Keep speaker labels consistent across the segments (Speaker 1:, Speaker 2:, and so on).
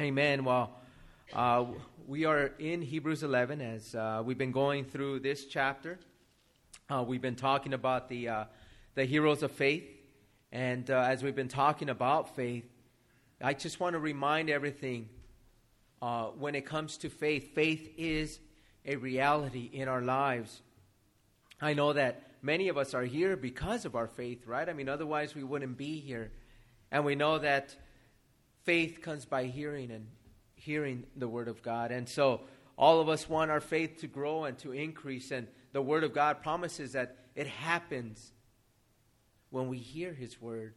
Speaker 1: Amen. Well, uh, we are in Hebrews 11 as uh, we've been going through this chapter. Uh, we've been talking about the, uh, the heroes of faith. And uh, as we've been talking about faith, I just want to remind everything uh, when it comes to faith, faith is a reality in our lives. I know that many of us are here because of our faith, right? I mean, otherwise we wouldn't be here. And we know that faith comes by hearing and hearing the Word of God. And so all of us want our faith to grow and to increase. And the Word of God promises that it happens when we hear His Word,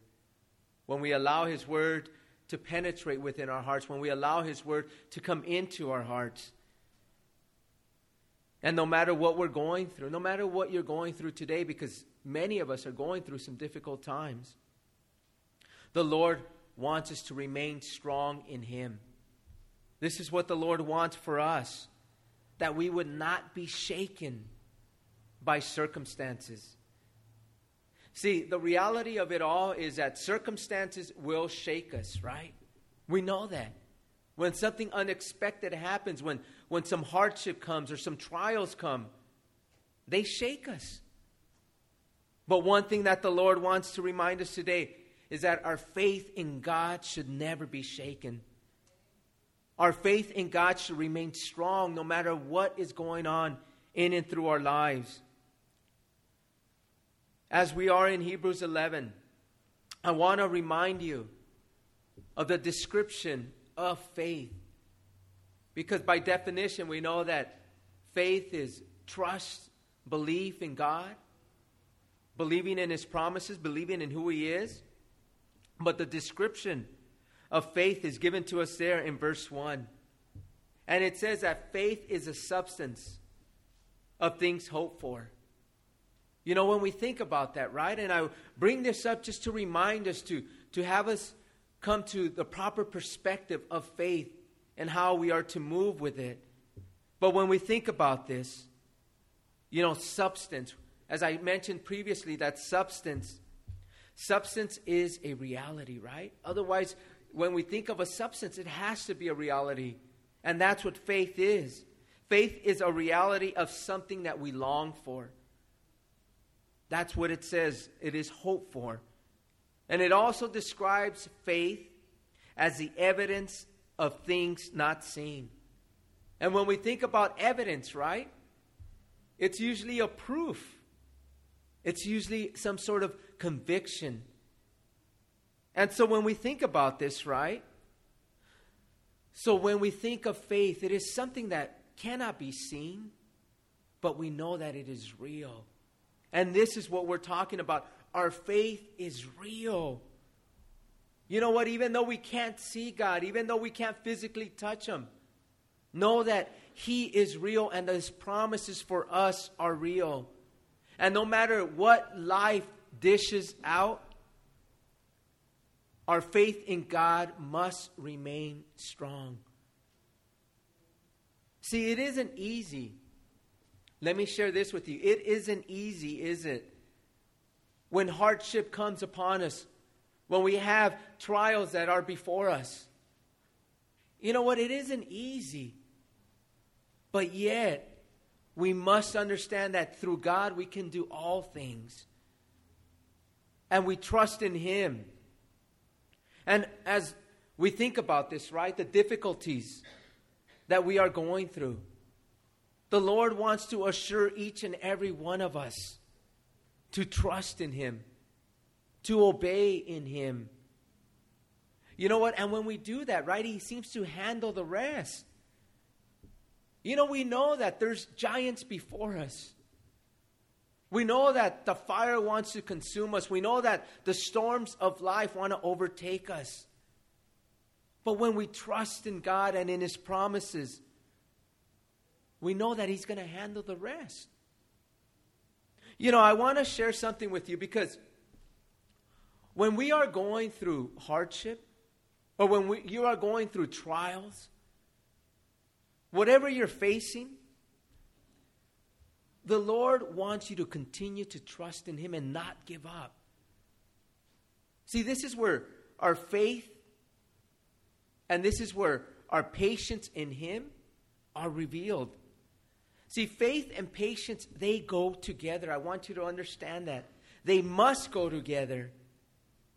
Speaker 1: when we allow His Word to penetrate within our hearts, when we allow His Word to come into our hearts. And no matter what we're going through, no matter what you're going through today, because many of us are going through some difficult times, the Lord wants us to remain strong in Him. This is what the Lord wants for us that we would not be shaken by circumstances. See, the reality of it all is that circumstances will shake us, right? We know that. When something unexpected happens, when, when some hardship comes or some trials come, they shake us. But one thing that the Lord wants to remind us today is that our faith in God should never be shaken. Our faith in God should remain strong no matter what is going on in and through our lives. As we are in Hebrews 11, I want to remind you of the description of faith. Because by definition, we know that faith is trust, belief in God, believing in His promises, believing in who He is. But the description of faith is given to us there in verse 1. And it says that faith is a substance of things hoped for. You know, when we think about that, right? And I bring this up just to remind us to, to have us come to the proper perspective of faith and how we are to move with it. But when we think about this, you know, substance, as I mentioned previously, that substance Substance is a reality, right? Otherwise, when we think of a substance, it has to be a reality. And that's what faith is. Faith is a reality of something that we long for. That's what it says. It is hope for. And it also describes faith as the evidence of things not seen. And when we think about evidence, right? It's usually a proof. It's usually some sort of conviction. And so when we think about this, right? So when we think of faith, it is something that cannot be seen, but we know that it is real. And this is what we're talking about. Our faith is real. You know what? Even though we can't see God, even though we can't physically touch Him, know that He is real and His promises for us are real. And no matter what life dishes out, our faith in God must remain strong. See, it isn't easy. Let me share this with you. It isn't easy, is it? When hardship comes upon us, when we have trials that are before us. You know what? It isn't easy. But yet, we must understand that through God we can do all things and we trust in Him. And as we think about this, right, the difficulties that we are going through, the Lord wants to assure each and every one of us to trust in Him, to obey in Him. You know what? And when we do that, right, He seems to handle the rest. You know, we know that there's giants before us. We know that the fire wants to consume us. We know that the storms of life want to overtake us. But when we trust in God and in His promises, we know that He's going to handle the rest. You know, I want to share something with you because when we are going through hardship, or when we, you are going through trials, whatever you're facing, the Lord wants you to continue to trust in Him and not give up. See, this is where our faith And this is where our patience in Him are revealed. See, faith and patience, they go together. I want you to understand that. They must go together.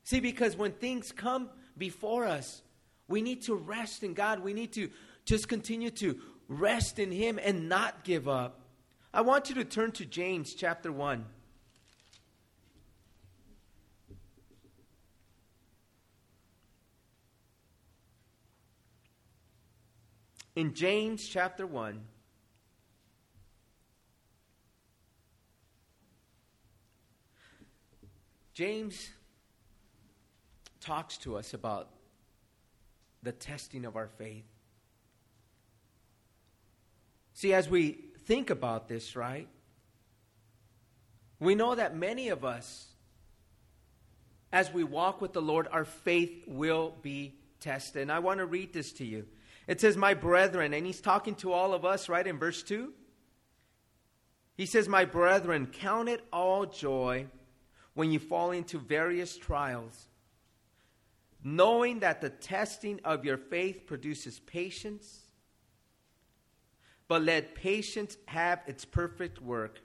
Speaker 1: See, because when things come before us, we need to rest in God. We need to just continue to rest in Him and not give up. I want you to turn to James chapter 1. In James chapter 1, James talks to us about the testing of our faith. See, as we think about this, right, we know that many of us, as we walk with the Lord, our faith will be tested. And I want to read this to you. It says, My brethren, and he's talking to all of us, right, in verse 2. He says, My brethren, count it all joy when you fall into various trials, knowing that the testing of your faith produces patience. But let patience have its perfect work,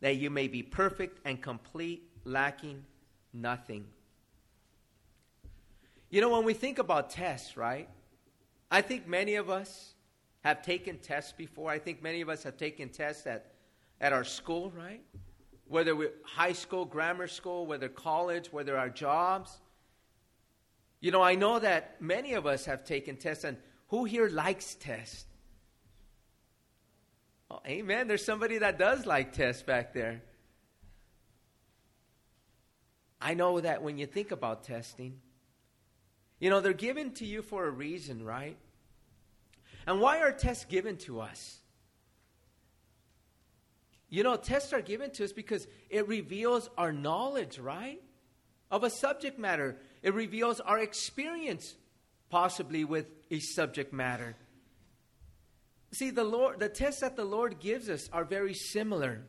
Speaker 1: that you may be perfect and complete, lacking nothing. You know, when we think about tests, right? I think many of us have taken tests before. I think many of us have taken tests at, at our school, right? whether we're high school, grammar school, whether college, whether our jobs. You know, I know that many of us have taken tests, and who here likes tests? Oh, amen. There's somebody that does like tests back there. I know that when you think about testing, you know, they're given to you for a reason, right? And why are tests given to us? You know, tests are given to us because it reveals our knowledge, right? Of a subject matter. It reveals our experience, possibly with a subject matter. See, the Lord, the tests that the Lord gives us are very similar.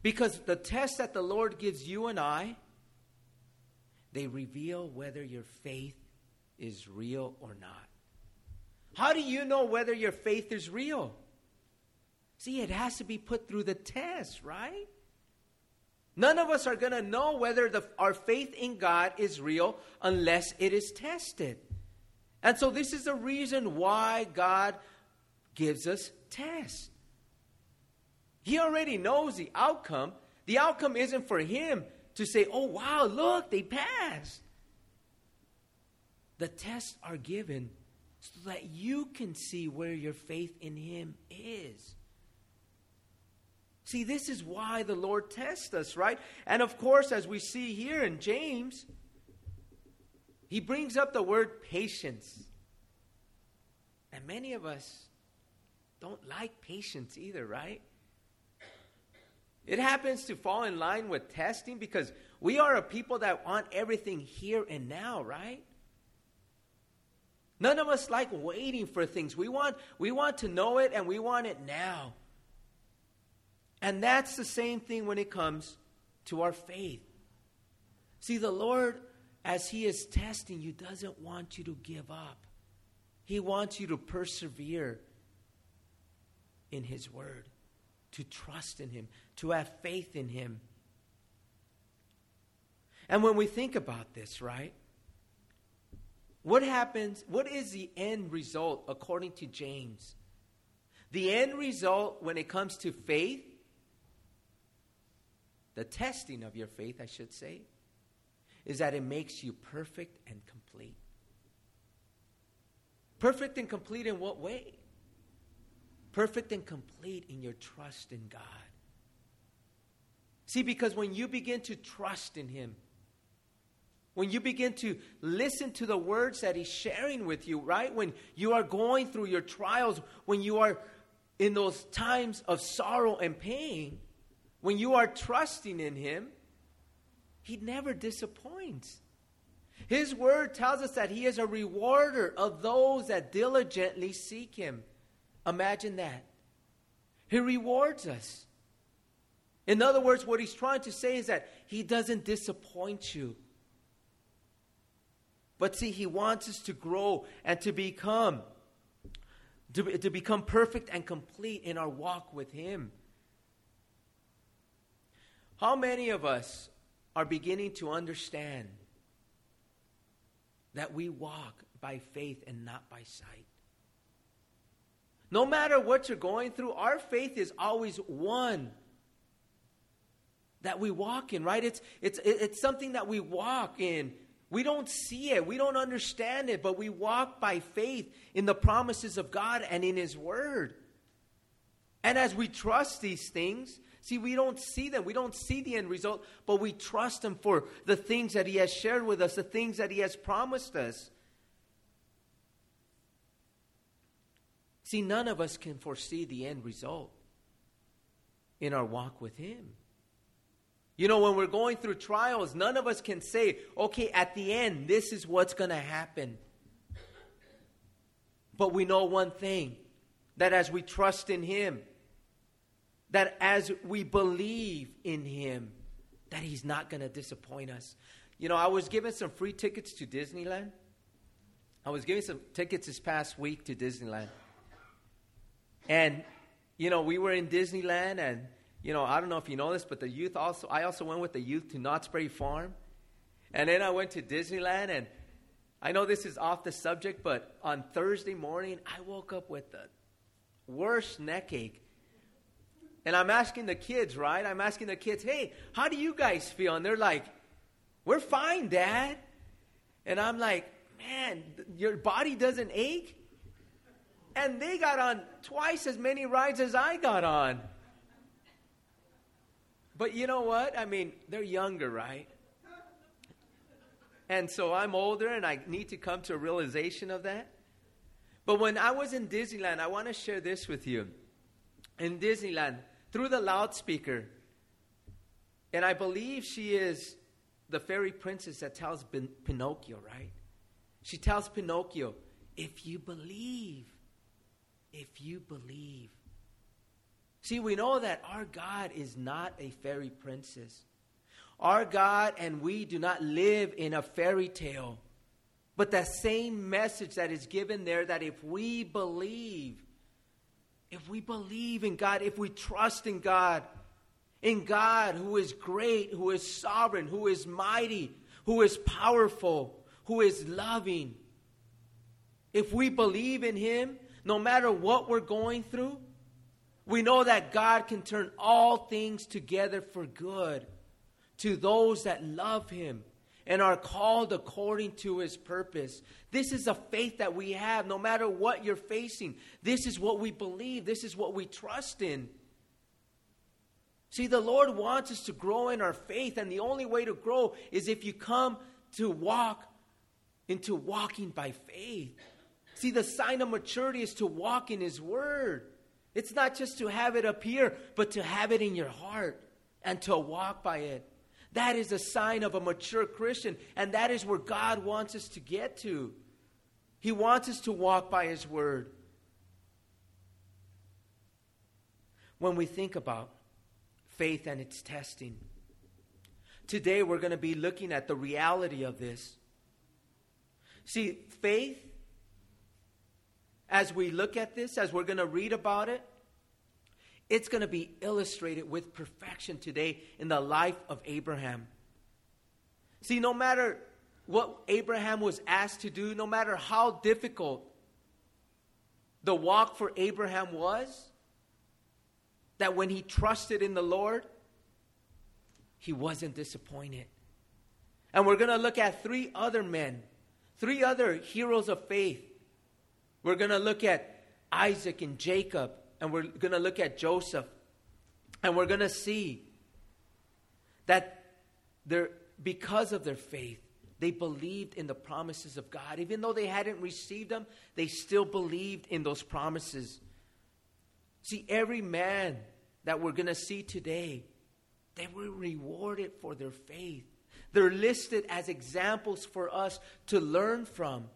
Speaker 1: Because the tests that the Lord gives you and I, they reveal whether your faith is real or not. How do you know whether your faith is real? See, it has to be put through the test, right? None of us are going to know whether the, our faith in God is real unless it is tested. And so, this is the reason why God gives us tests. He already knows the outcome. The outcome isn't for Him to say, oh, wow, look, they passed. The tests are given so that you can see where your faith in Him is. See, this is why the Lord tests us, right? And of course, as we see here in James, he brings up the word patience. And many of us don't like patience either, right? It happens to fall in line with testing because we are a people that want everything here and now, right? None of us like waiting for things. We want, we want to know it and we want it now. And that's the same thing when it comes to our faith. See, the Lord, as He is testing you, doesn't want you to give up. He wants you to persevere in His Word, to trust in Him, to have faith in Him. And when we think about this, right? What happens? What is the end result according to James? The end result when it comes to faith the testing of your faith, I should say, is that it makes you perfect and complete. Perfect and complete in what way? Perfect and complete in your trust in God. See, because when you begin to trust in Him, when you begin to listen to the words that He's sharing with you, right? When you are going through your trials, when you are in those times of sorrow and pain, when you are trusting in Him, He never disappoints. His word tells us that He is a rewarder of those that diligently seek Him. Imagine that. He rewards us. In other words, what He's trying to say is that He doesn't disappoint you. But see, He wants us to grow and to become to, to become perfect and complete in our walk with Him. How many of us are beginning to understand that we walk by faith and not by sight? No matter what you're going through, our faith is always one that we walk in, right? It's, it's, it's something that we walk in we don't see it, we don't understand it, but we walk by faith in the promises of God and in His Word. And as we trust these things, see, we don't see them, we don't see the end result, but we trust Him for the things that He has shared with us, the things that He has promised us. See, none of us can foresee the end result in our walk with Him. You know, when we're going through trials, none of us can say, okay, at the end, this is what's going to happen. But we know one thing that as we trust in Him, that as we believe in Him, that He's not going to disappoint us. You know, I was given some free tickets to Disneyland. I was given some tickets this past week to Disneyland. And, you know, we were in Disneyland and you know, I don't know if you know this, but the youth also, I also went with the youth to Knott's Berry Farm. And then I went to Disneyland. And I know this is off the subject, but on Thursday morning, I woke up with the worst neck ache. And I'm asking the kids, right? I'm asking the kids, hey, how do you guys feel? And they're like, we're fine, Dad. And I'm like, man, your body doesn't ache? And they got on twice as many rides as I got on. But you know what? I mean, they're younger, right? And so I'm older and I need to come to a realization of that. But when I was in Disneyland, I want to share this with you. In Disneyland, through the loudspeaker, and I believe she is the fairy princess that tells Pin- Pinocchio, right? She tells Pinocchio, if you believe, if you believe, See, we know that our God is not a fairy princess. Our God and we do not live in a fairy tale. But that same message that is given there that if we believe, if we believe in God, if we trust in God, in God who is great, who is sovereign, who is mighty, who is powerful, who is loving, if we believe in Him, no matter what we're going through, we know that God can turn all things together for good to those that love Him and are called according to His purpose. This is a faith that we have no matter what you're facing. This is what we believe, this is what we trust in. See, the Lord wants us to grow in our faith, and the only way to grow is if you come to walk into walking by faith. See, the sign of maturity is to walk in His Word. It's not just to have it appear, but to have it in your heart and to walk by it. That is a sign of a mature Christian, and that is where God wants us to get to. He wants us to walk by His Word. When we think about faith and its testing, today we're going to be looking at the reality of this. See, faith as we look at this, as we're going to read about it, it's going to be illustrated with perfection today in the life of Abraham. See, no matter what Abraham was asked to do, no matter how difficult the walk for Abraham was, that when he trusted in the Lord, he wasn't disappointed. And we're going to look at three other men, three other heroes of faith we're going to look at Isaac and Jacob, and we're going to look at Joseph, and we're going to see that they're, because of their faith, they believed in the promises of God. Even though they hadn't received them, they still believed in those promises. See, every man that we're going to see today, they were rewarded for their faith. They're listed as examples for us to learn from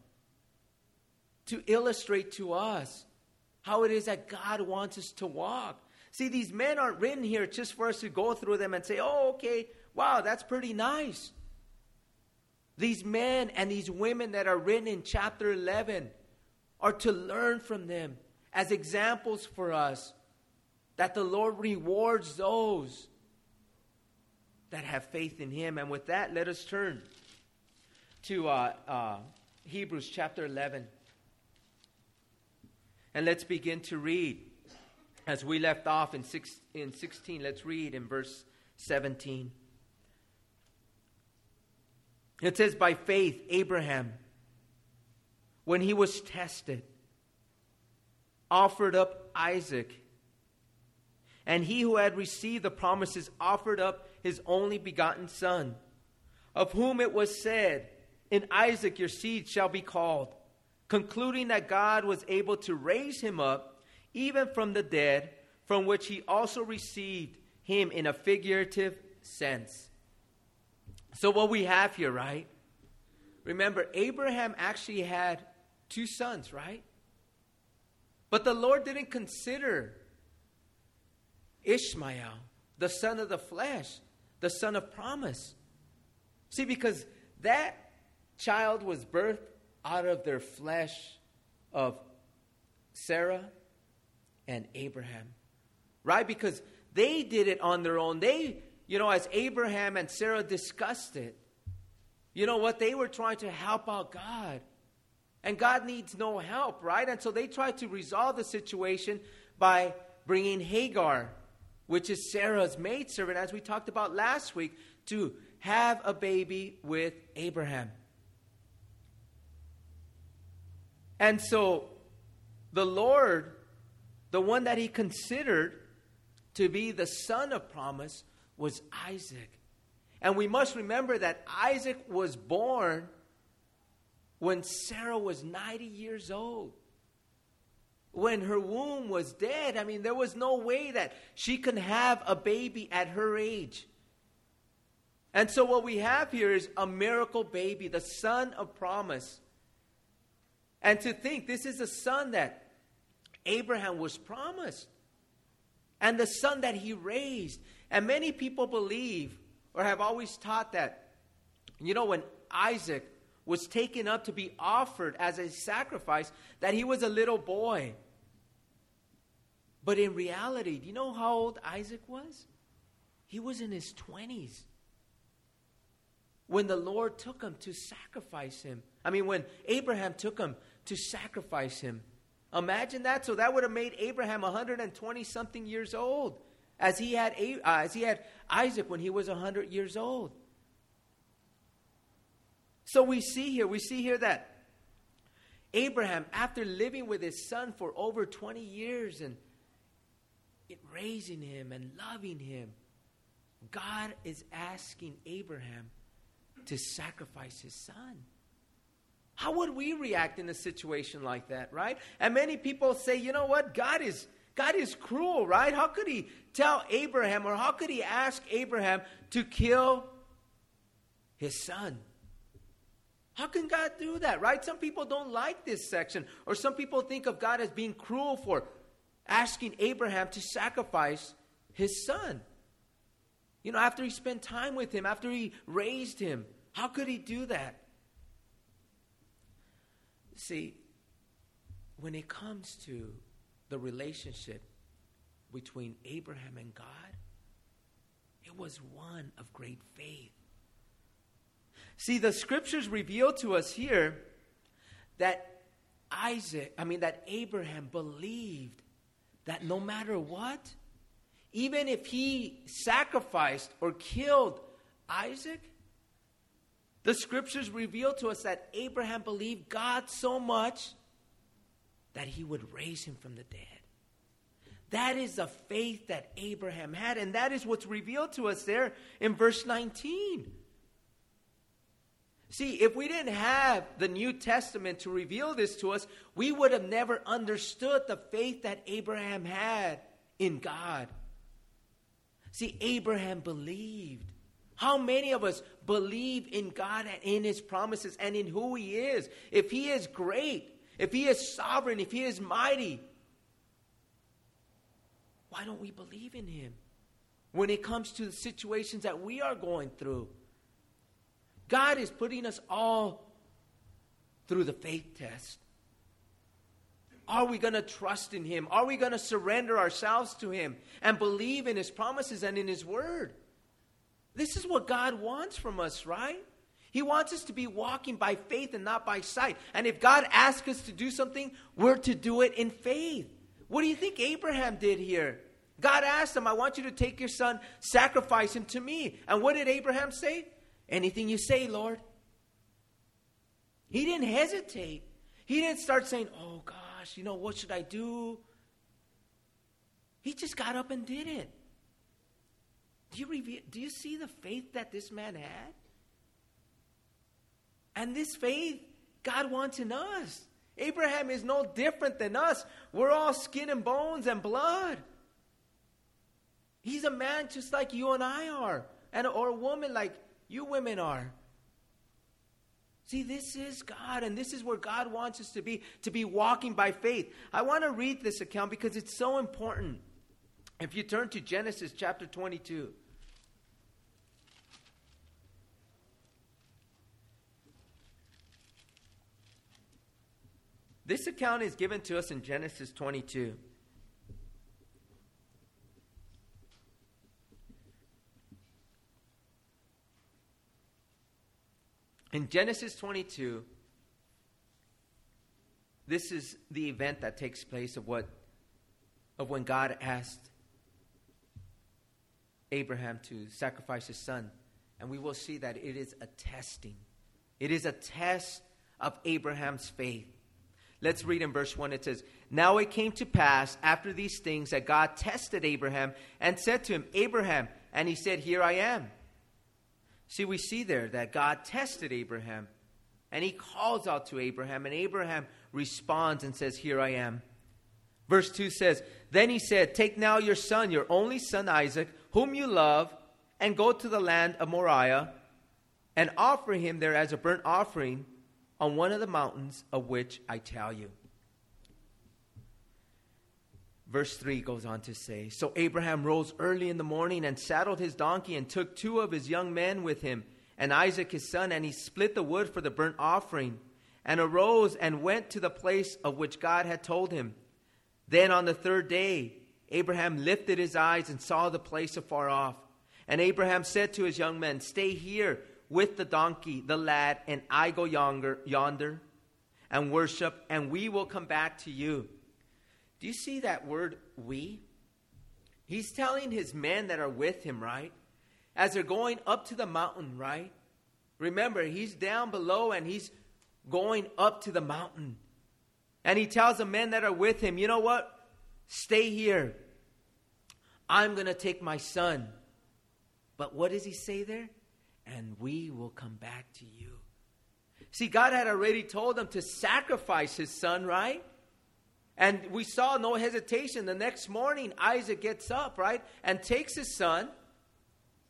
Speaker 1: to illustrate to us how it is that God wants us to walk. See, these men aren't written here just for us to go through them and say, oh, okay, wow, that's pretty nice. These men and these women that are written in chapter 11 are to learn from them as examples for us that the Lord rewards those that have faith in Him. And with that, let us turn to uh, uh, Hebrews chapter 11. And let's begin to read. As we left off in, six, in 16, let's read in verse 17. It says, By faith, Abraham, when he was tested, offered up Isaac. And he who had received the promises offered up his only begotten son, of whom it was said, In Isaac your seed shall be called, concluding that God was able to raise him up even from the dead, from which he also received him in a figurative sense. So, what we have here, right? Remember, Abraham actually had two sons, right? But the Lord didn't consider Ishmael, the son of the flesh, the son of promise. See, because that child was birthed out of their flesh of Sarah and Abraham, right? Because they did it on their own. They, you know, as Abraham and Sarah discussed it, you know what? They were trying to help out God. And God needs no help, right? And so they tried to resolve the situation by bringing Hagar, which is Sarah's maidservant, as we talked about last week, to have a baby with Abraham. And so the Lord, the one that he considered to be the son of promise, was Isaac. And we must remember that Isaac was born when Sarah was 90 years old. When her womb was dead, I mean, there was no way that she could have a baby at her age. And so, what we have here is a miracle baby, the son of promise. And to think this is a son that Abraham was promised, and the son that he raised. And many people believe or have always taught that, you know, when Isaac was taken up to be offered as a sacrifice, that he was a little boy. But in reality, do you know how old Isaac was? He was in his 20s when the Lord took him to sacrifice him. I mean, when Abraham took him to sacrifice him. Imagine that. So that would have made Abraham 120 something years old, as he had uh, as he had Isaac when he was 100 years old. So we see here, we see here that Abraham, after living with his son for over 20 years and raising him and loving him, God is asking Abraham to sacrifice his son. How would we react in a situation like that, right? And many people say, you know what? God is God is cruel, right? How could he tell Abraham or how could he ask Abraham to kill his son? How can God do that, right? Some people don't like this section, or some people think of God as being cruel for asking Abraham to sacrifice his son. You know, after he spent time with him, after he raised him, how could he do that? See, when it comes to the relationship between Abraham and God, it was one of great faith. See, the scriptures reveal to us here that Isaac, I mean, that Abraham believed that no matter what, even if he sacrificed or killed Isaac, the scriptures reveal to us that Abraham believed God so much that he would raise him from the dead. That is the faith that Abraham had, and that is what's revealed to us there in verse 19. See, if we didn't have the New Testament to reveal this to us, we would have never understood the faith that Abraham had in God. See, Abraham believed. How many of us believe in God and in His promises and in who He is? If He is great, if He is sovereign, if He is mighty, why don't we believe in Him when it comes to the situations that we are going through? God is putting us all through the faith test. Are we going to trust in Him? Are we going to surrender ourselves to Him and believe in His promises and in His Word? This is what God wants from us, right? He wants us to be walking by faith and not by sight. And if God asks us to do something, we're to do it in faith. What do you think Abraham did here? God asked him, I want you to take your son, sacrifice him to me. And what did Abraham say? Anything you say, Lord. He didn't hesitate. He didn't start saying, Oh gosh, you know, what should I do? He just got up and did it. Do you, do you see the faith that this man had? And this faith, God wants in us. Abraham is no different than us. We're all skin and bones and blood. He's a man just like you and I are, and or a woman like you women are. See, this is God, and this is where God wants us to be, to be walking by faith. I want to read this account because it's so important. If you turn to Genesis chapter 22. This account is given to us in Genesis 22. In Genesis 22, this is the event that takes place of what of when God asked Abraham to sacrifice his son. And we will see that it is a testing. It is a test of Abraham's faith. Let's read in verse 1. It says, Now it came to pass after these things that God tested Abraham and said to him, Abraham, and he said, Here I am. See, we see there that God tested Abraham and he calls out to Abraham, and Abraham responds and says, Here I am. Verse 2 says, Then he said, Take now your son, your only son Isaac, whom you love, and go to the land of Moriah, and offer him there as a burnt offering on one of the mountains of which I tell you. Verse 3 goes on to say So Abraham rose early in the morning and saddled his donkey and took two of his young men with him, and Isaac his son, and he split the wood for the burnt offering, and arose and went to the place of which God had told him. Then on the third day, Abraham lifted his eyes and saw the place afar off. And Abraham said to his young men, Stay here with the donkey, the lad, and I go yonder, yonder and worship, and we will come back to you. Do you see that word, we? He's telling his men that are with him, right? As they're going up to the mountain, right? Remember, he's down below and he's going up to the mountain. And he tells the men that are with him, you know what? Stay here. I'm going to take my son. But what does he say there? And we will come back to you. See, God had already told them to sacrifice his son, right? And we saw no hesitation. The next morning, Isaac gets up, right? And takes his son,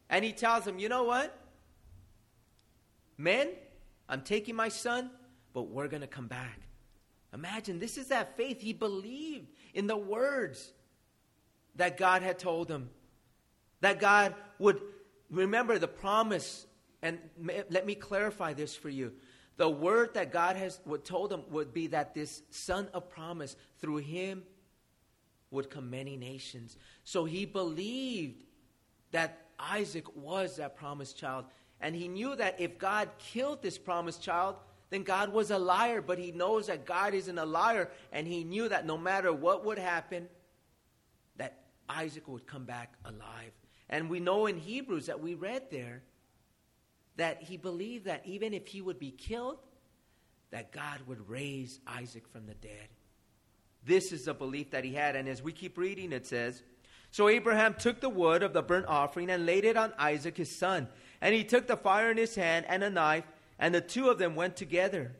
Speaker 1: and he tells him, You know what? Men, I'm taking my son, but we're going to come back. Imagine, this is that faith. He believed in the words that God had told him. That God would remember the promise and let me clarify this for you. The word that God has told him would be that this son of promise, through him, would come many nations. So he believed that Isaac was that promised child. And he knew that if God killed this promised child, then God was a liar. But he knows that God isn't a liar. And he knew that no matter what would happen, that Isaac would come back alive. And we know in Hebrews that we read there that he believed that even if he would be killed, that God would raise Isaac from the dead. This is the belief that he had. And as we keep reading, it says So Abraham took the wood of the burnt offering and laid it on Isaac his son. And he took the fire in his hand and a knife, and the two of them went together.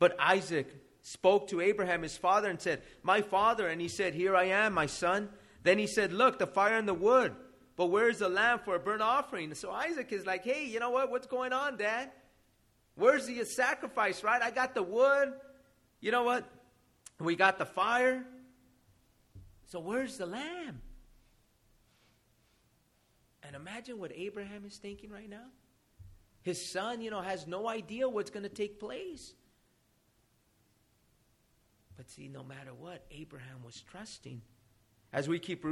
Speaker 1: But Isaac spoke to Abraham his father and said, My father. And he said, Here I am, my son. Then he said, Look, the fire and the wood but where's the lamb for a burnt offering? So Isaac is like, hey, you know what? What's going on, Dad? Where's the sacrifice, right? I got the wood. You know what? We got the fire. So where's the lamb? And imagine what Abraham is thinking right now. His son, you know, has no idea what's going to take place. But see, no matter what, Abraham was trusting. As we keep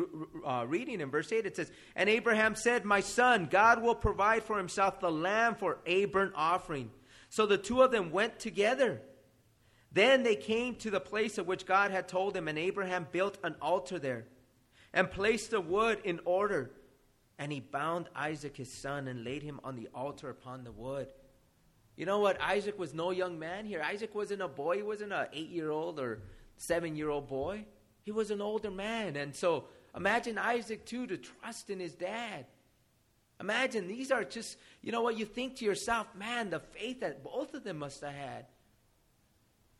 Speaker 1: uh, reading in verse 8, it says, And Abraham said, My son, God will provide for himself the lamb for a burnt offering. So the two of them went together. Then they came to the place of which God had told him, and Abraham built an altar there and placed the wood in order. And he bound Isaac his son and laid him on the altar upon the wood. You know what? Isaac was no young man here. Isaac wasn't a boy. He wasn't an eight year old or seven year old boy. He was an older man. And so imagine Isaac, too, to trust in his dad. Imagine these are just, you know what? You think to yourself, man, the faith that both of them must have had.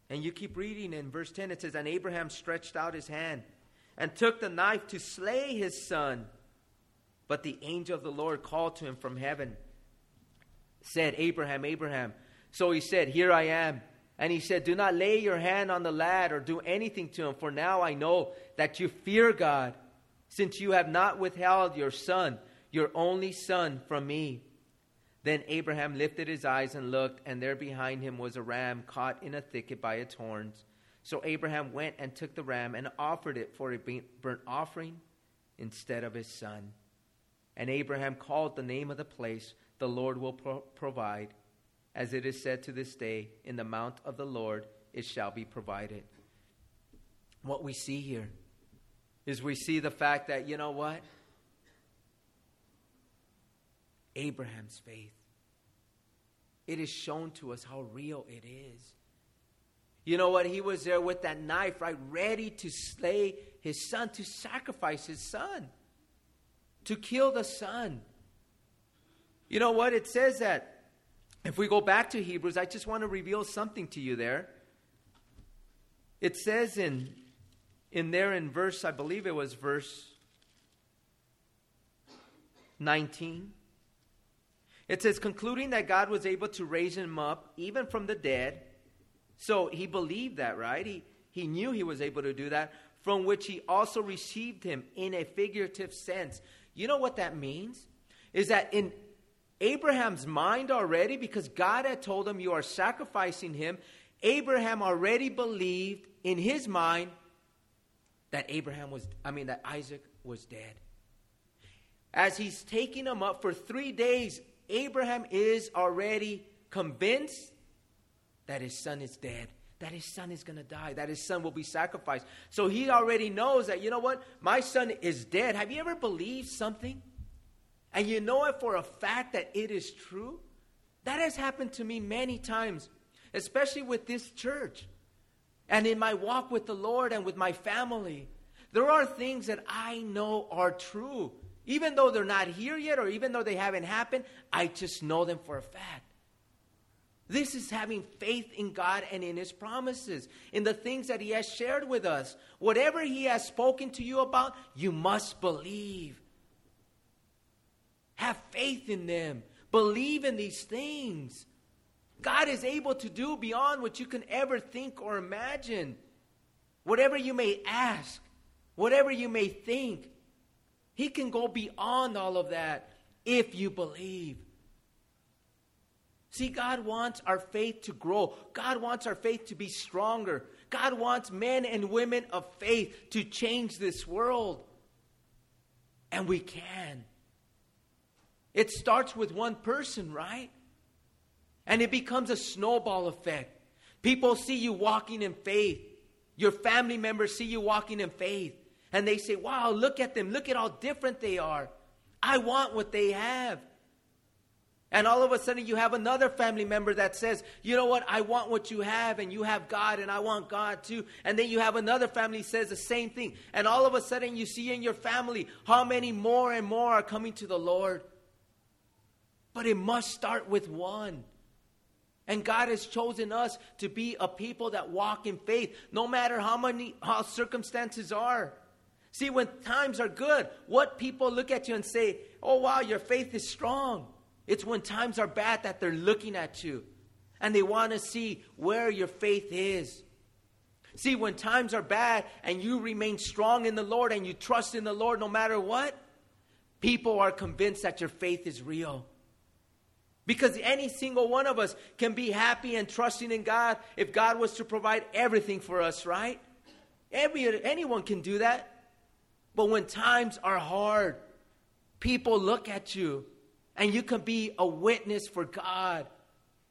Speaker 1: And you keep reading in verse 10, it says, And Abraham stretched out his hand and took the knife to slay his son. But the angel of the Lord called to him from heaven, said, Abraham, Abraham. So he said, Here I am. And he said, Do not lay your hand on the lad or do anything to him, for now I know that you fear God, since you have not withheld your son, your only son, from me. Then Abraham lifted his eyes and looked, and there behind him was a ram caught in a thicket by its horns. So Abraham went and took the ram and offered it for a burnt offering instead of his son. And Abraham called the name of the place, The Lord will pro- provide. As it is said to this day, In the mount of the Lord it shall be provided. What we see here is we see the fact that, you know what? Abraham's faith. It is shown to us how real it is. You know what? He was there with that knife, right, ready to slay his son, to sacrifice his son, to kill the son. You know what? It says that if we go back to Hebrews, I just want to reveal something to you there. It says in, in there in verse, I believe it was verse 19. It says, concluding that God was able to raise him up even from the dead. So he believed that, right? He, he knew he was able to do that, from which he also received him in a figurative sense. You know what that means? Is that in Abraham's mind already, because God had told him, You are sacrificing him, Abraham already believed in his mind that Abraham was, I mean, that Isaac was dead. As he's taking him up for three days, Abraham is already convinced that his son is dead, that his son is going to die, that his son will be sacrificed. So he already knows that, you know what? My son is dead. Have you ever believed something? And you know it for a fact that it is true? That has happened to me many times, especially with this church and in my walk with the Lord and with my family. There are things that I know are true. Even though they're not here yet, or even though they haven't happened, I just know them for a fact. This is having faith in God and in His promises, in the things that He has shared with us. Whatever He has spoken to you about, you must believe. Have faith in them. Believe in these things. God is able to do beyond what you can ever think or imagine. Whatever you may ask, whatever you may think, he can go beyond all of that if you believe. See, God wants our faith to grow. God wants our faith to be stronger. God wants men and women of faith to change this world. And we can. It starts with one person, right? And it becomes a snowball effect. People see you walking in faith. Your family members see you walking in faith and they say, Wow, look at them. Look at how different they are. I want what they have. And all of a sudden, you have another family member that says, You know what? I want what you have, and you have God, and I want God too. And then you have another family says the same thing. And all of a sudden, you see in your family how many more and more are coming to the Lord. But it must start with one. And God has chosen us to be a people that walk in faith, no matter how many how circumstances are. See, when times are good, what people look at you and say, oh, wow, your faith is strong. It's when times are bad that they're looking at you and they want to see where your faith is. See, when times are bad and you remain strong in the Lord and you trust in the Lord no matter what, people are convinced that your faith is real. Because any single one of us can be happy and trusting in God if God was to provide everything for us, right? Every, anyone can do that. But when times are hard, people look at you and you can be a witness for God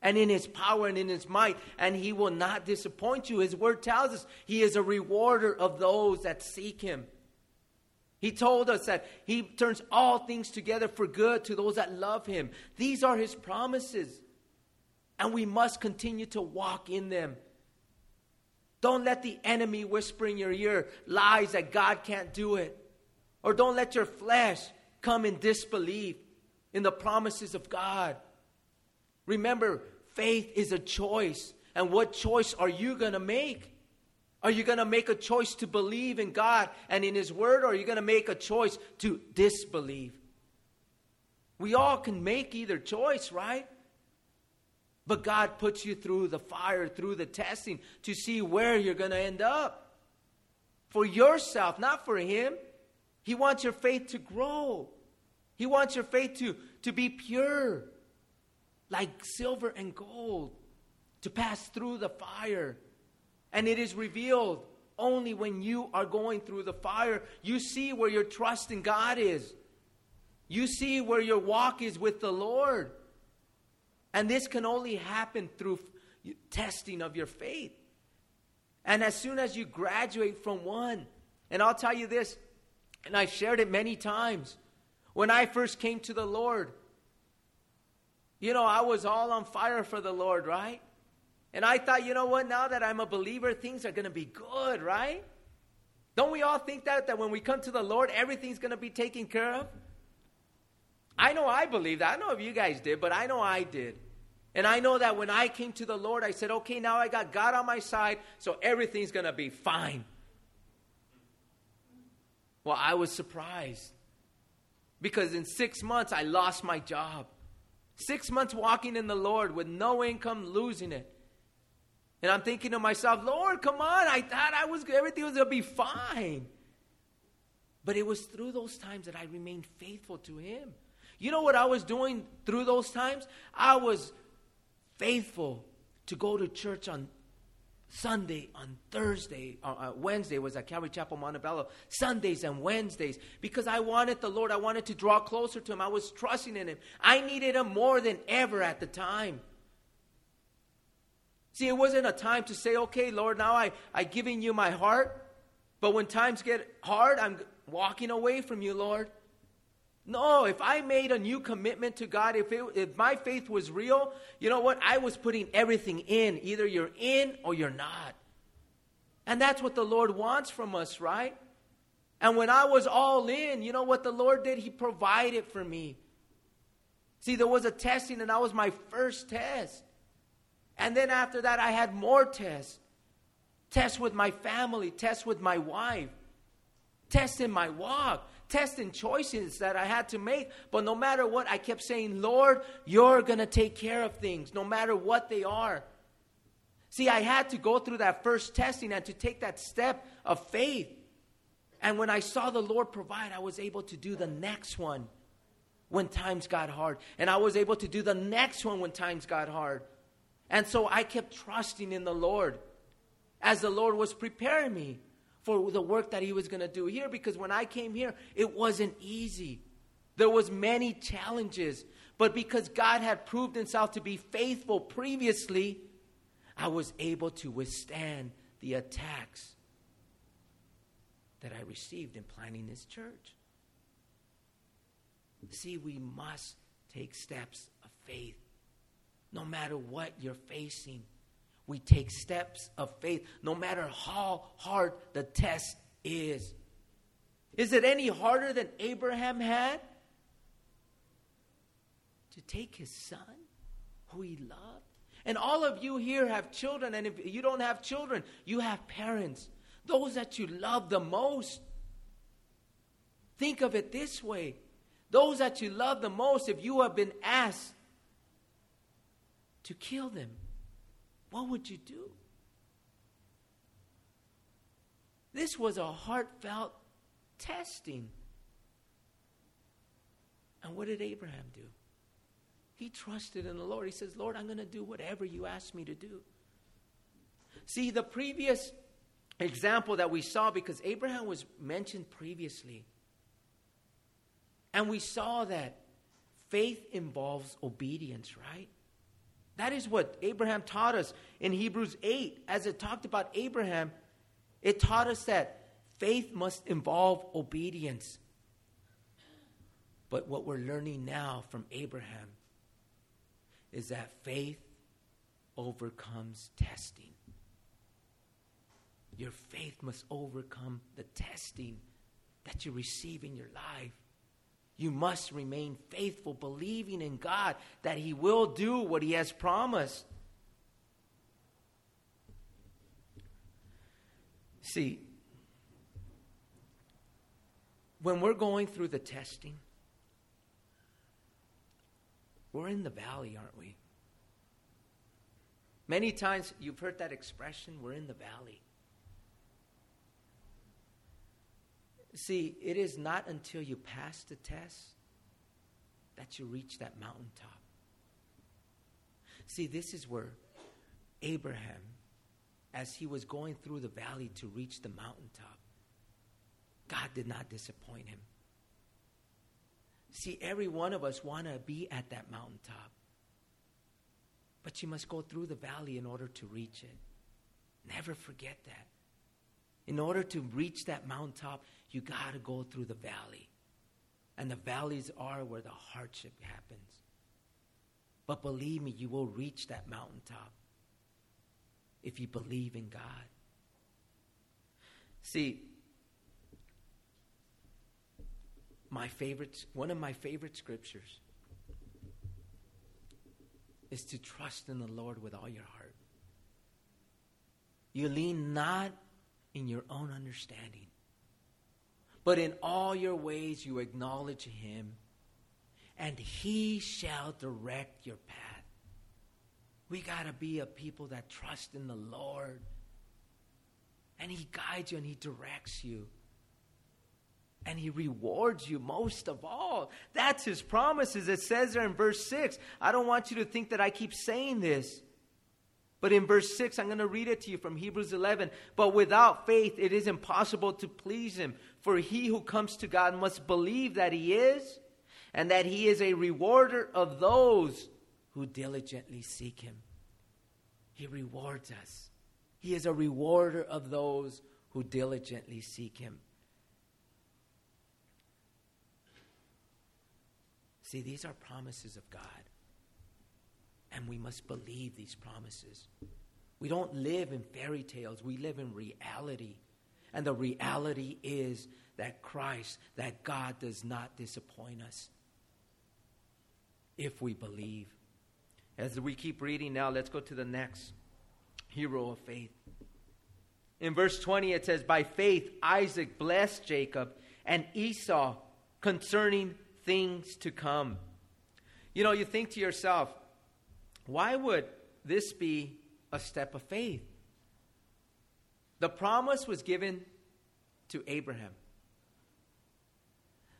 Speaker 1: and in his power and in his might, and he will not disappoint you. His word tells us he is a rewarder of those that seek him. He told us that he turns all things together for good to those that love him. These are his promises, and we must continue to walk in them. Don't let the enemy whisper in your ear lies that God can't do it. Or don't let your flesh come in disbelief in the promises of God. Remember, faith is a choice. And what choice are you going to make? Are you going to make a choice to believe in God and in His Word, or are you going to make a choice to disbelieve? We all can make either choice, right? But God puts you through the fire, through the testing to see where you're going to end up. For yourself, not for Him. He wants your faith to grow, He wants your faith to, to be pure, like silver and gold, to pass through the fire. And it is revealed only when you are going through the fire. You see where your trust in God is. You see where your walk is with the Lord. And this can only happen through testing of your faith. And as soon as you graduate from one, and I'll tell you this, and I've shared it many times. When I first came to the Lord, you know, I was all on fire for the Lord, right? And I thought, you know what, now that I'm a believer, things are going to be good, right? Don't we all think that, that when we come to the Lord, everything's going to be taken care of? I know I believe that. I know if you guys did, but I know I did. And I know that when I came to the Lord, I said, okay, now I got God on my side, so everything's going to be fine. Well, I was surprised because in six months I lost my job. Six months walking in the Lord with no income, losing it. And I'm thinking to myself, Lord, come on. I thought I was everything was gonna be fine. But it was through those times that I remained faithful to him. You know what I was doing through those times? I was faithful to go to church on Sunday, on Thursday, uh, uh, Wednesday was at Calvary Chapel, Montebello. Sundays and Wednesdays, because I wanted the Lord. I wanted to draw closer to Him. I was trusting in Him. I needed Him more than ever at the time. See, it wasn't a time to say, okay, Lord, now I, I giving you my heart. But when times get hard, I'm walking away from you, Lord. No, if I made a new commitment to God, if, it, if my faith was real, you know what? I was putting everything in. Either you're in or you're not. And that's what the Lord wants from us, right? And when I was all in, you know what the Lord did? He provided for me. See, there was a testing, and that was my first test. And then after that, I had more tests tests with my family, tests with my wife, tests in my walk, tests and choices that I had to make. But no matter what, I kept saying, Lord, you're going to take care of things, no matter what they are. See, I had to go through that first testing and to take that step of faith. And when I saw the Lord provide, I was able to do the next one when times got hard. And I was able to do the next one when times got hard. And so I kept trusting in the Lord as the Lord was preparing me for the work that he was going to do here because when I came here it wasn't easy. There was many challenges, but because God had proved himself to be faithful previously, I was able to withstand the attacks that I received in planning this church. See, we must take steps of faith no matter what you're facing. We take steps of faith, no matter how hard the test is. Is it any harder than Abraham had to take his son, who he loved? And all of you here have children, and if you don't have children, you have parents, those that you love the most. Think of it this way those that you love the most, if you have been asked to kill them, what would you do? This was a heartfelt testing. And what did Abraham do? He trusted in the Lord. He says, Lord, I'm going to do whatever you ask me to do. See, the previous example that we saw, because Abraham was mentioned previously, and we saw that faith involves obedience, right? That is what Abraham taught us in Hebrews 8. As it talked about Abraham, it taught us that faith must involve obedience. But what we're learning now from Abraham is that faith overcomes testing. Your faith must overcome the testing that you receive in your life. You must remain faithful, believing in God that He will do what He has promised. See, when we're going through the testing, we're in the valley, aren't we? Many times you've heard that expression, we're in the valley. See, it is not until you pass the test that you reach that mountaintop. See, this is where Abraham, as he was going through the valley to reach the mountaintop, God did not disappoint him. See, every one of us want to be at that mountaintop. But you must go through the valley in order to reach it. Never forget that. In order to reach that mountaintop, you got to go through the valley. And the valleys are where the hardship happens. But believe me, you will reach that mountaintop if you believe in God. See, my favorite, one of my favorite scriptures is to trust in the Lord with all your heart. You lean not in your own understanding, but in all your ways you acknowledge him, and he shall direct your path. We got to be a people that trust in the Lord. And he guides you and he directs you. And he rewards you most of all. That's his promises. It says there in verse 6. I don't want you to think that I keep saying this. But in verse 6, I'm going to read it to you from Hebrews 11. But without faith, it is impossible to please him. For he who comes to God must believe that he is, and that he is a rewarder of those who diligently seek him. He rewards us. He is a rewarder of those who diligently seek him. See, these are promises of God. And we must believe these promises. We don't live in fairy tales, we live in reality. And the reality is that Christ, that God does not disappoint us if we believe. As we keep reading now, let's go to the next hero of faith. In verse 20, it says, By faith, Isaac blessed Jacob and Esau concerning things to come. You know, you think to yourself, why would this be a step of faith? The promise was given to Abraham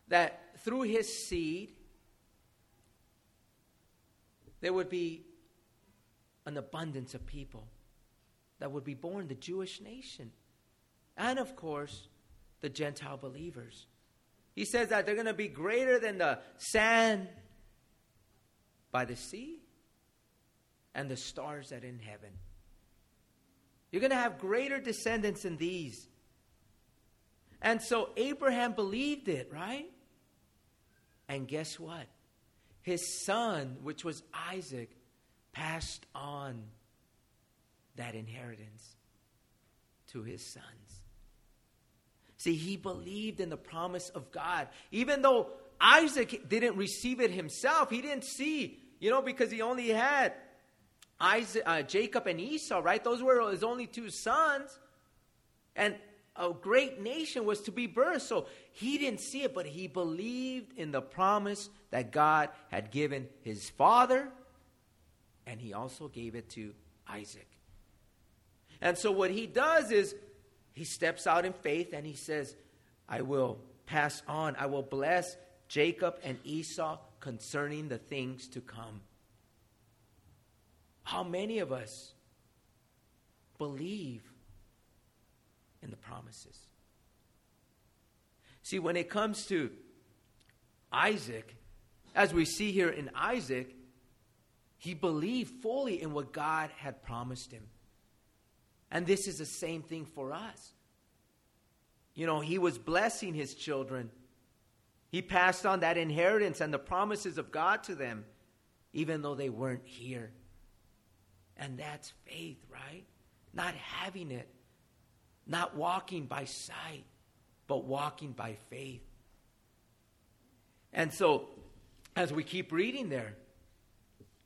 Speaker 1: that through his seed there would be an abundance of people that would be born, the Jewish nation, and of course, the Gentile believers. He says that they're going to be greater than the sand by the sea and the stars that in heaven. You're going to have greater descendants than these. And so Abraham believed it, right? And guess what? His son, which was Isaac, passed on that inheritance to his sons. See, he believed in the promise of God. Even though Isaac didn't receive it himself, he didn't see, you know, because he only had Isaac, uh, Jacob and Esau, right? Those were his only two sons. And a great nation was to be birthed. So he didn't see it, but he believed in the promise that God had given his father, and he also gave it to Isaac. And so what he does is he steps out in faith and he says, I will pass on, I will bless Jacob and Esau concerning the things to come. How many of us believe in the promises? See, when it comes to Isaac, as we see here in Isaac, he believed fully in what God had promised him. And this is the same thing for us. You know, he was blessing his children. He passed on that inheritance and the promises of God to them, even though they weren't here. And that's faith, right? Not having it, not walking by sight, but walking by faith. And so, as we keep reading there,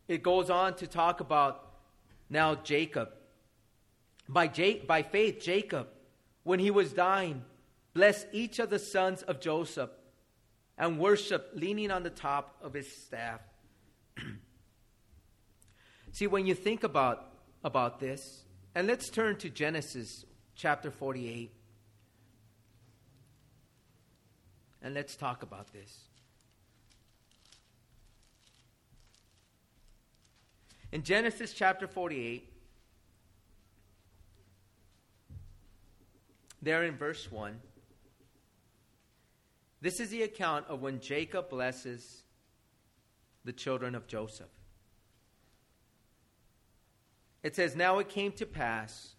Speaker 1: it goes on to talk about now Jacob. By, by faith, Jacob, when he was dying, blessed each of the sons of Joseph and worshiped leaning on the top of his staff. See, when you think about, about this, and let's turn to Genesis chapter 48. And let's talk about this. In Genesis chapter 48, there in verse 1, this is the account of when Jacob blesses the children of Joseph. It says, Now it came to pass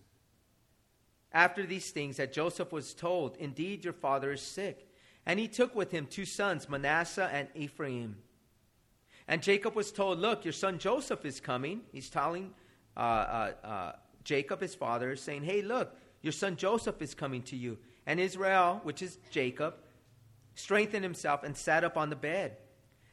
Speaker 1: after these things that Joseph was told, Indeed, your father is sick. And he took with him two sons, Manasseh and Ephraim. And Jacob was told, Look, your son Joseph is coming. He's telling uh, uh, uh, Jacob, his father, saying, Hey, look, your son Joseph is coming to you. And Israel, which is Jacob, strengthened himself and sat up on the bed.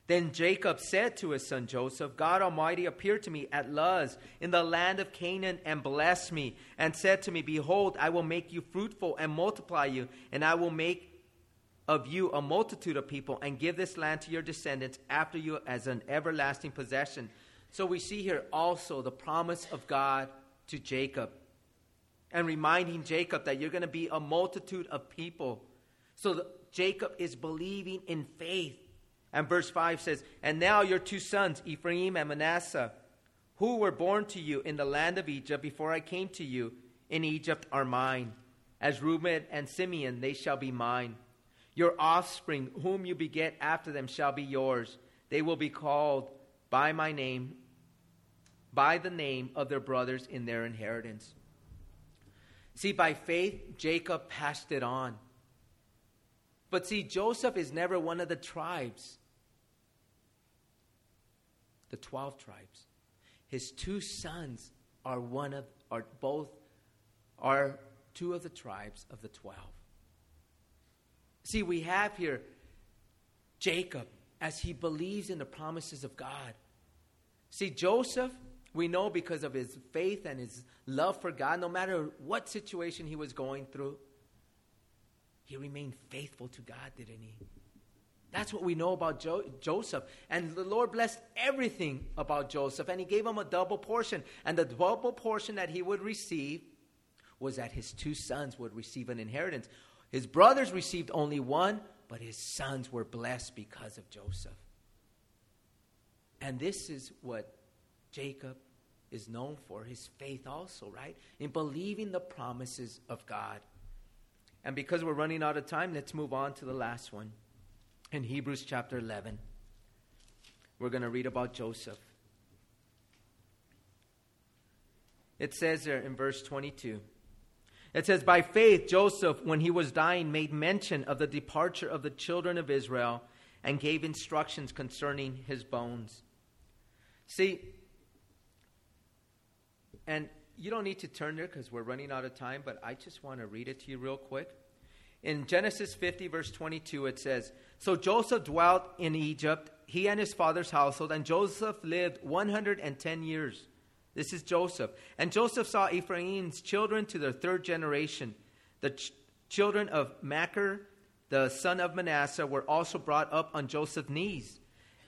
Speaker 1: Then Jacob said to his son Joseph, God Almighty appeared to me at Luz in the land of Canaan and blessed me, and said to me, Behold, I will make you fruitful and multiply you, and I will make of you a multitude of people and give this land to your descendants after you as an everlasting possession. So we see here also the promise of God to Jacob and reminding Jacob that you're going to be a multitude of people. So Jacob is believing in faith. And verse 5 says, And now your two sons, Ephraim and Manasseh, who were born to you in the land of Egypt before I came to you in Egypt, are mine. As Reuben and Simeon, they shall be mine. Your offspring, whom you beget after them, shall be yours. They will be called by my name, by the name of their brothers in their inheritance. See, by faith, Jacob passed it on. But see, Joseph is never one of the tribes, the 12 tribes. His two sons are one of, are both, are two of the tribes of the 12. See, we have here Jacob as he believes in the promises of God. See, Joseph, we know because of his faith and his love for God, no matter what situation he was going through, he remained faithful to God, didn't he? That's what we know about jo- Joseph. And the Lord blessed everything about Joseph, and he gave him a double portion. And the double portion that he would receive was that his two sons would receive an inheritance. His brothers received only one, but his sons were blessed because of Joseph. And this is what Jacob is known for his faith, also, right? In believing the promises of God. And because we're running out of time, let's move on to the last one. In Hebrews chapter 11, we're going to read about Joseph. It says there in verse 22 it says, By faith, Joseph, when he was dying, made mention of the departure of the children of Israel and gave instructions concerning his bones. See, and you don't need to turn there because we're running out of time, but I just want to read it to you real quick. In Genesis 50, verse 22, it says, So Joseph dwelt in Egypt, he and his father's household, and Joseph lived 110 years. This is Joseph. And Joseph saw Ephraim's children to their third generation. The ch- children of Machir, the son of Manasseh, were also brought up on Joseph's knees.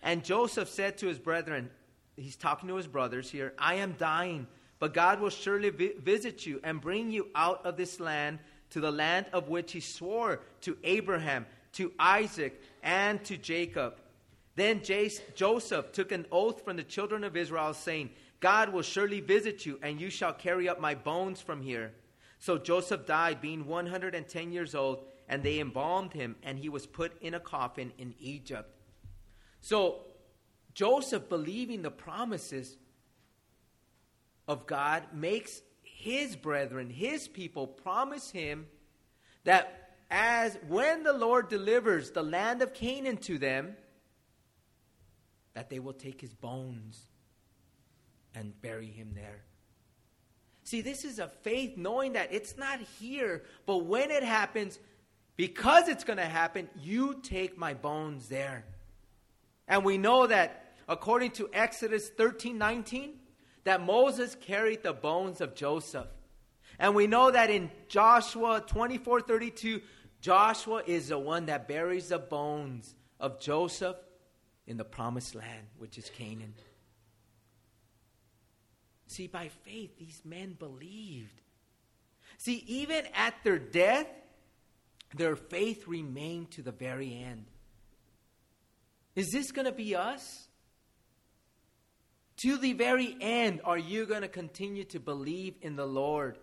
Speaker 1: And Joseph said to his brethren, he's talking to his brothers here, I am dying, but God will surely vi- visit you and bring you out of this land to the land of which he swore to Abraham, to Isaac, and to Jacob. Then Joseph took an oath from the children of Israel, saying, God will surely visit you, and you shall carry up my bones from here. So Joseph died, being 110 years old, and they embalmed him, and he was put in a coffin in Egypt. So Joseph, believing the promises of God, makes his brethren, his people, promise him that as when the Lord delivers the land of Canaan to them, that they will take his bones and bury him there. See, this is a faith knowing that it's not here, but when it happens, because it's going to happen, you take my bones there. And we know that according to Exodus 13 19, that Moses carried the bones of Joseph. And we know that in Joshua 24 32, Joshua is the one that buries the bones of Joseph in the promised land, which is Canaan. See, by faith, these men believed. See, even at their death, their faith remained to the very end. Is this going to be us? To the very end, are you going to continue to believe in the Lord?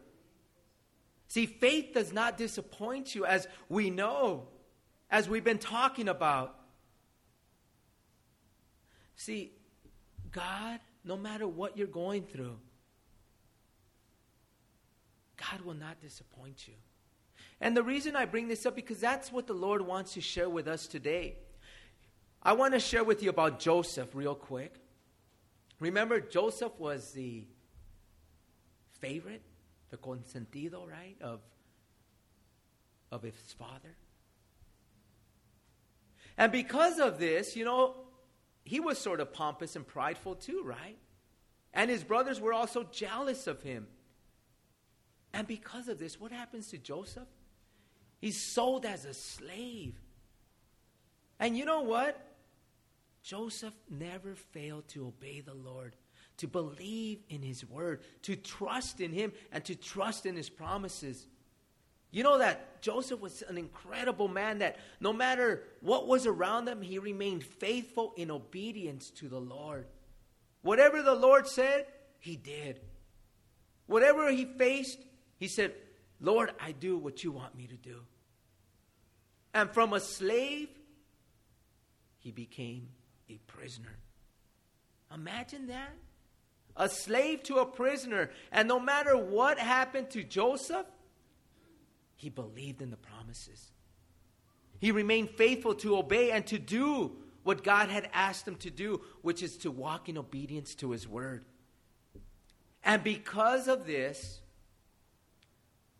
Speaker 1: See, faith does not disappoint you, as we know, as we've been talking about. See, God, no matter what you're going through, God will not disappoint you. And the reason I bring this up because that's what the Lord wants to share with us today. I want to share with you about Joseph real quick. Remember, Joseph was the favorite, the consentido, right, of, of his father. And because of this, you know, he was sort of pompous and prideful too, right? And his brothers were also jealous of him. And because of this, what happens to Joseph? He's sold as a slave. And you know what? Joseph never failed to obey the Lord, to believe in his word, to trust in him, and to trust in his promises. You know that Joseph was an incredible man that no matter what was around him, he remained faithful in obedience to the Lord. Whatever the Lord said, he did. Whatever he faced, he said, Lord, I do what you want me to do. And from a slave, he became a prisoner. Imagine that. A slave to a prisoner. And no matter what happened to Joseph, he believed in the promises. He remained faithful to obey and to do what God had asked him to do, which is to walk in obedience to his word. And because of this,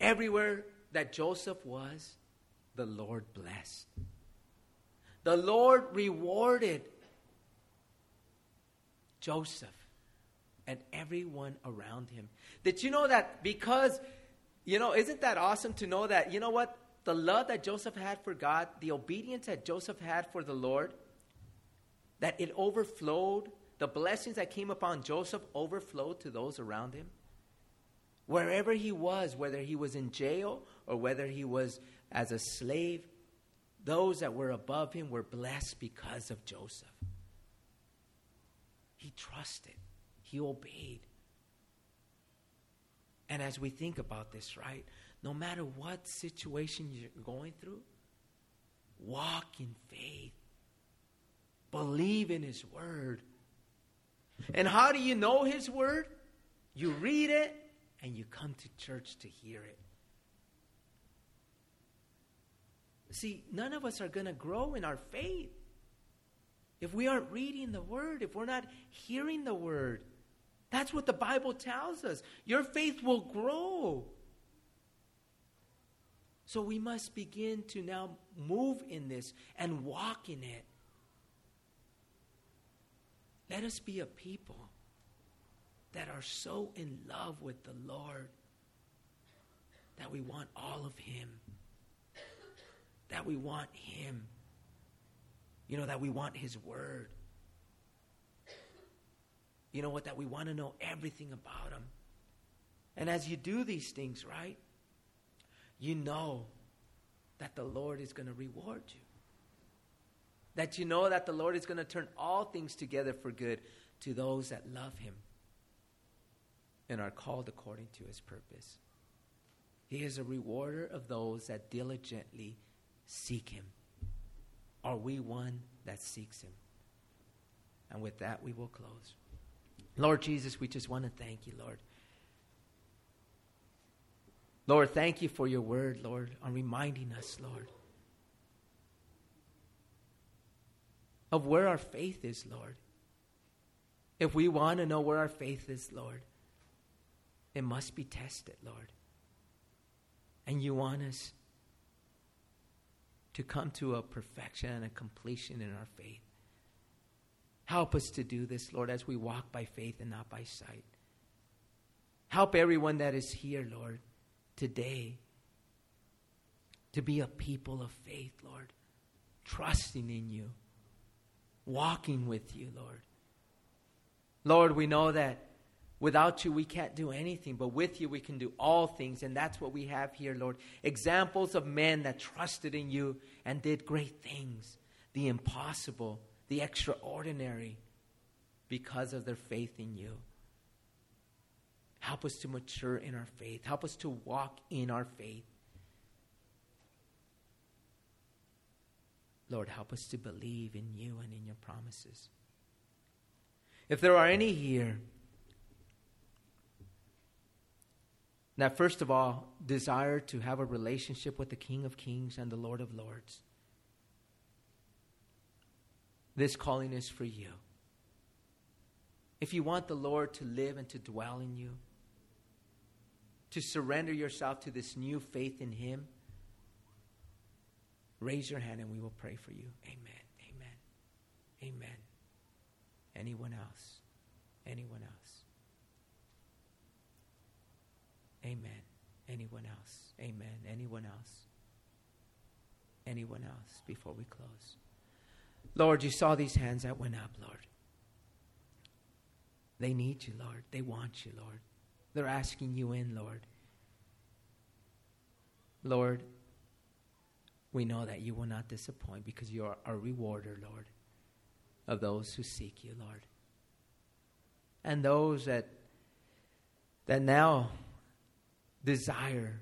Speaker 1: everywhere that Joseph was, the Lord blessed. The Lord rewarded Joseph and everyone around him. Did you know that because, you know, isn't that awesome to know that, you know what? The love that Joseph had for God, the obedience that Joseph had for the Lord, that it overflowed, the blessings that came upon Joseph overflowed to those around him. Wherever he was, whether he was in jail or whether he was as a slave, those that were above him were blessed because of Joseph. He trusted, he obeyed. And as we think about this, right, no matter what situation you're going through, walk in faith, believe in His Word. And how do you know His Word? You read it and you come to church to hear it. See, none of us are going to grow in our faith if we aren't reading the Word, if we're not hearing the Word. That's what the Bible tells us. Your faith will grow. So we must begin to now move in this and walk in it. Let us be a people that are so in love with the Lord that we want all of Him, that we want Him. You know, that we want His Word. You know what? That we want to know everything about Him. And as you do these things, right, you know that the Lord is going to reward you. That you know that the Lord is going to turn all things together for good to those that love Him. and are called according to his purpose. He is a rewarder of those that diligently seek him. Are we one that seeks him? And with that, we will close. Lord Jesus, we just want to thank you, Lord. Lord, thank you for your word, Lord, on reminding us, Lord, of where our faith is, Lord. If we want to know where our faith is, Lord, it must be tested, Lord. And you want us to come to a perfection and a completion in our faith. Help us to do this, Lord, as we walk by faith and not by sight. Help everyone that is here, Lord, today to be a people of faith, Lord, trusting in you, walking with you, Lord. Lord, we know that without you we can't do anything, but with you we can do all things, and that's what we have here, Lord. Examples of men that trusted in you and did great things, the impossible, the extraordinary, because of their faith in you. Help us to mature in our faith. Help us to walk in our faith. Lord, help us to believe in you and in your promises. If there are any here that, first of all, desire to have a relationship with the King of Kings and the Lord of Lords, this calling is for you. If you want the Lord to live and to dwell in you, to surrender yourself to this new faith in Him, raise your hand and we will pray for you. Amen. Amen. Amen. Anyone else? Anyone else? Amen. Anyone else? Amen. Anyone else? Anyone else before we close? Lord, you saw these hands that went up, Lord. They need you, Lord. They want you, Lord. They're asking you in, Lord. Lord, we know that you will not disappoint because you are a rewarder, Lord of those who seek you, Lord. And those that that now desire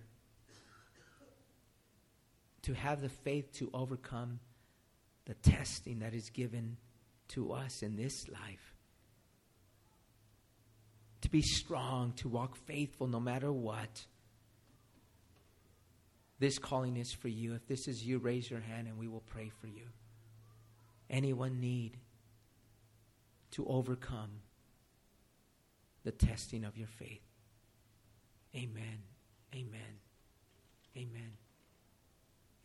Speaker 1: to have the faith to overcome the testing that is given to us in this life. To be strong, to walk faithful no matter what. This calling is for you. If this is you, raise your hand and we will pray for you. Anyone need to overcome the testing of your faith. Amen. Amen. Amen.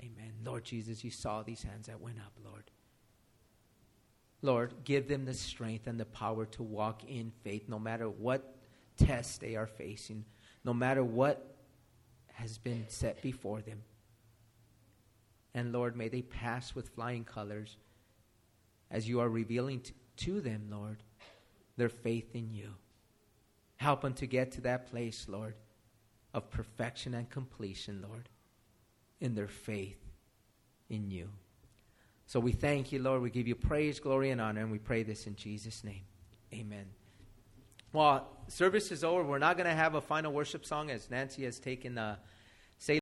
Speaker 1: Amen. Lord Jesus, you saw these hands that went up, Lord. Lord, give them the strength and the power to walk in faith no matter what test they are facing, no matter what has been set before them. And Lord, may they pass with flying colors as you are revealing to, to them, Lord, their faith in you. Help them to get to that place, Lord, of perfection and completion, Lord, in their faith in you. So we thank you, Lord. We give you praise, glory, and honor, and we pray this in Jesus' name. Amen. Well, service is over. We're not going to have a final worship song as Nancy has taken uh, the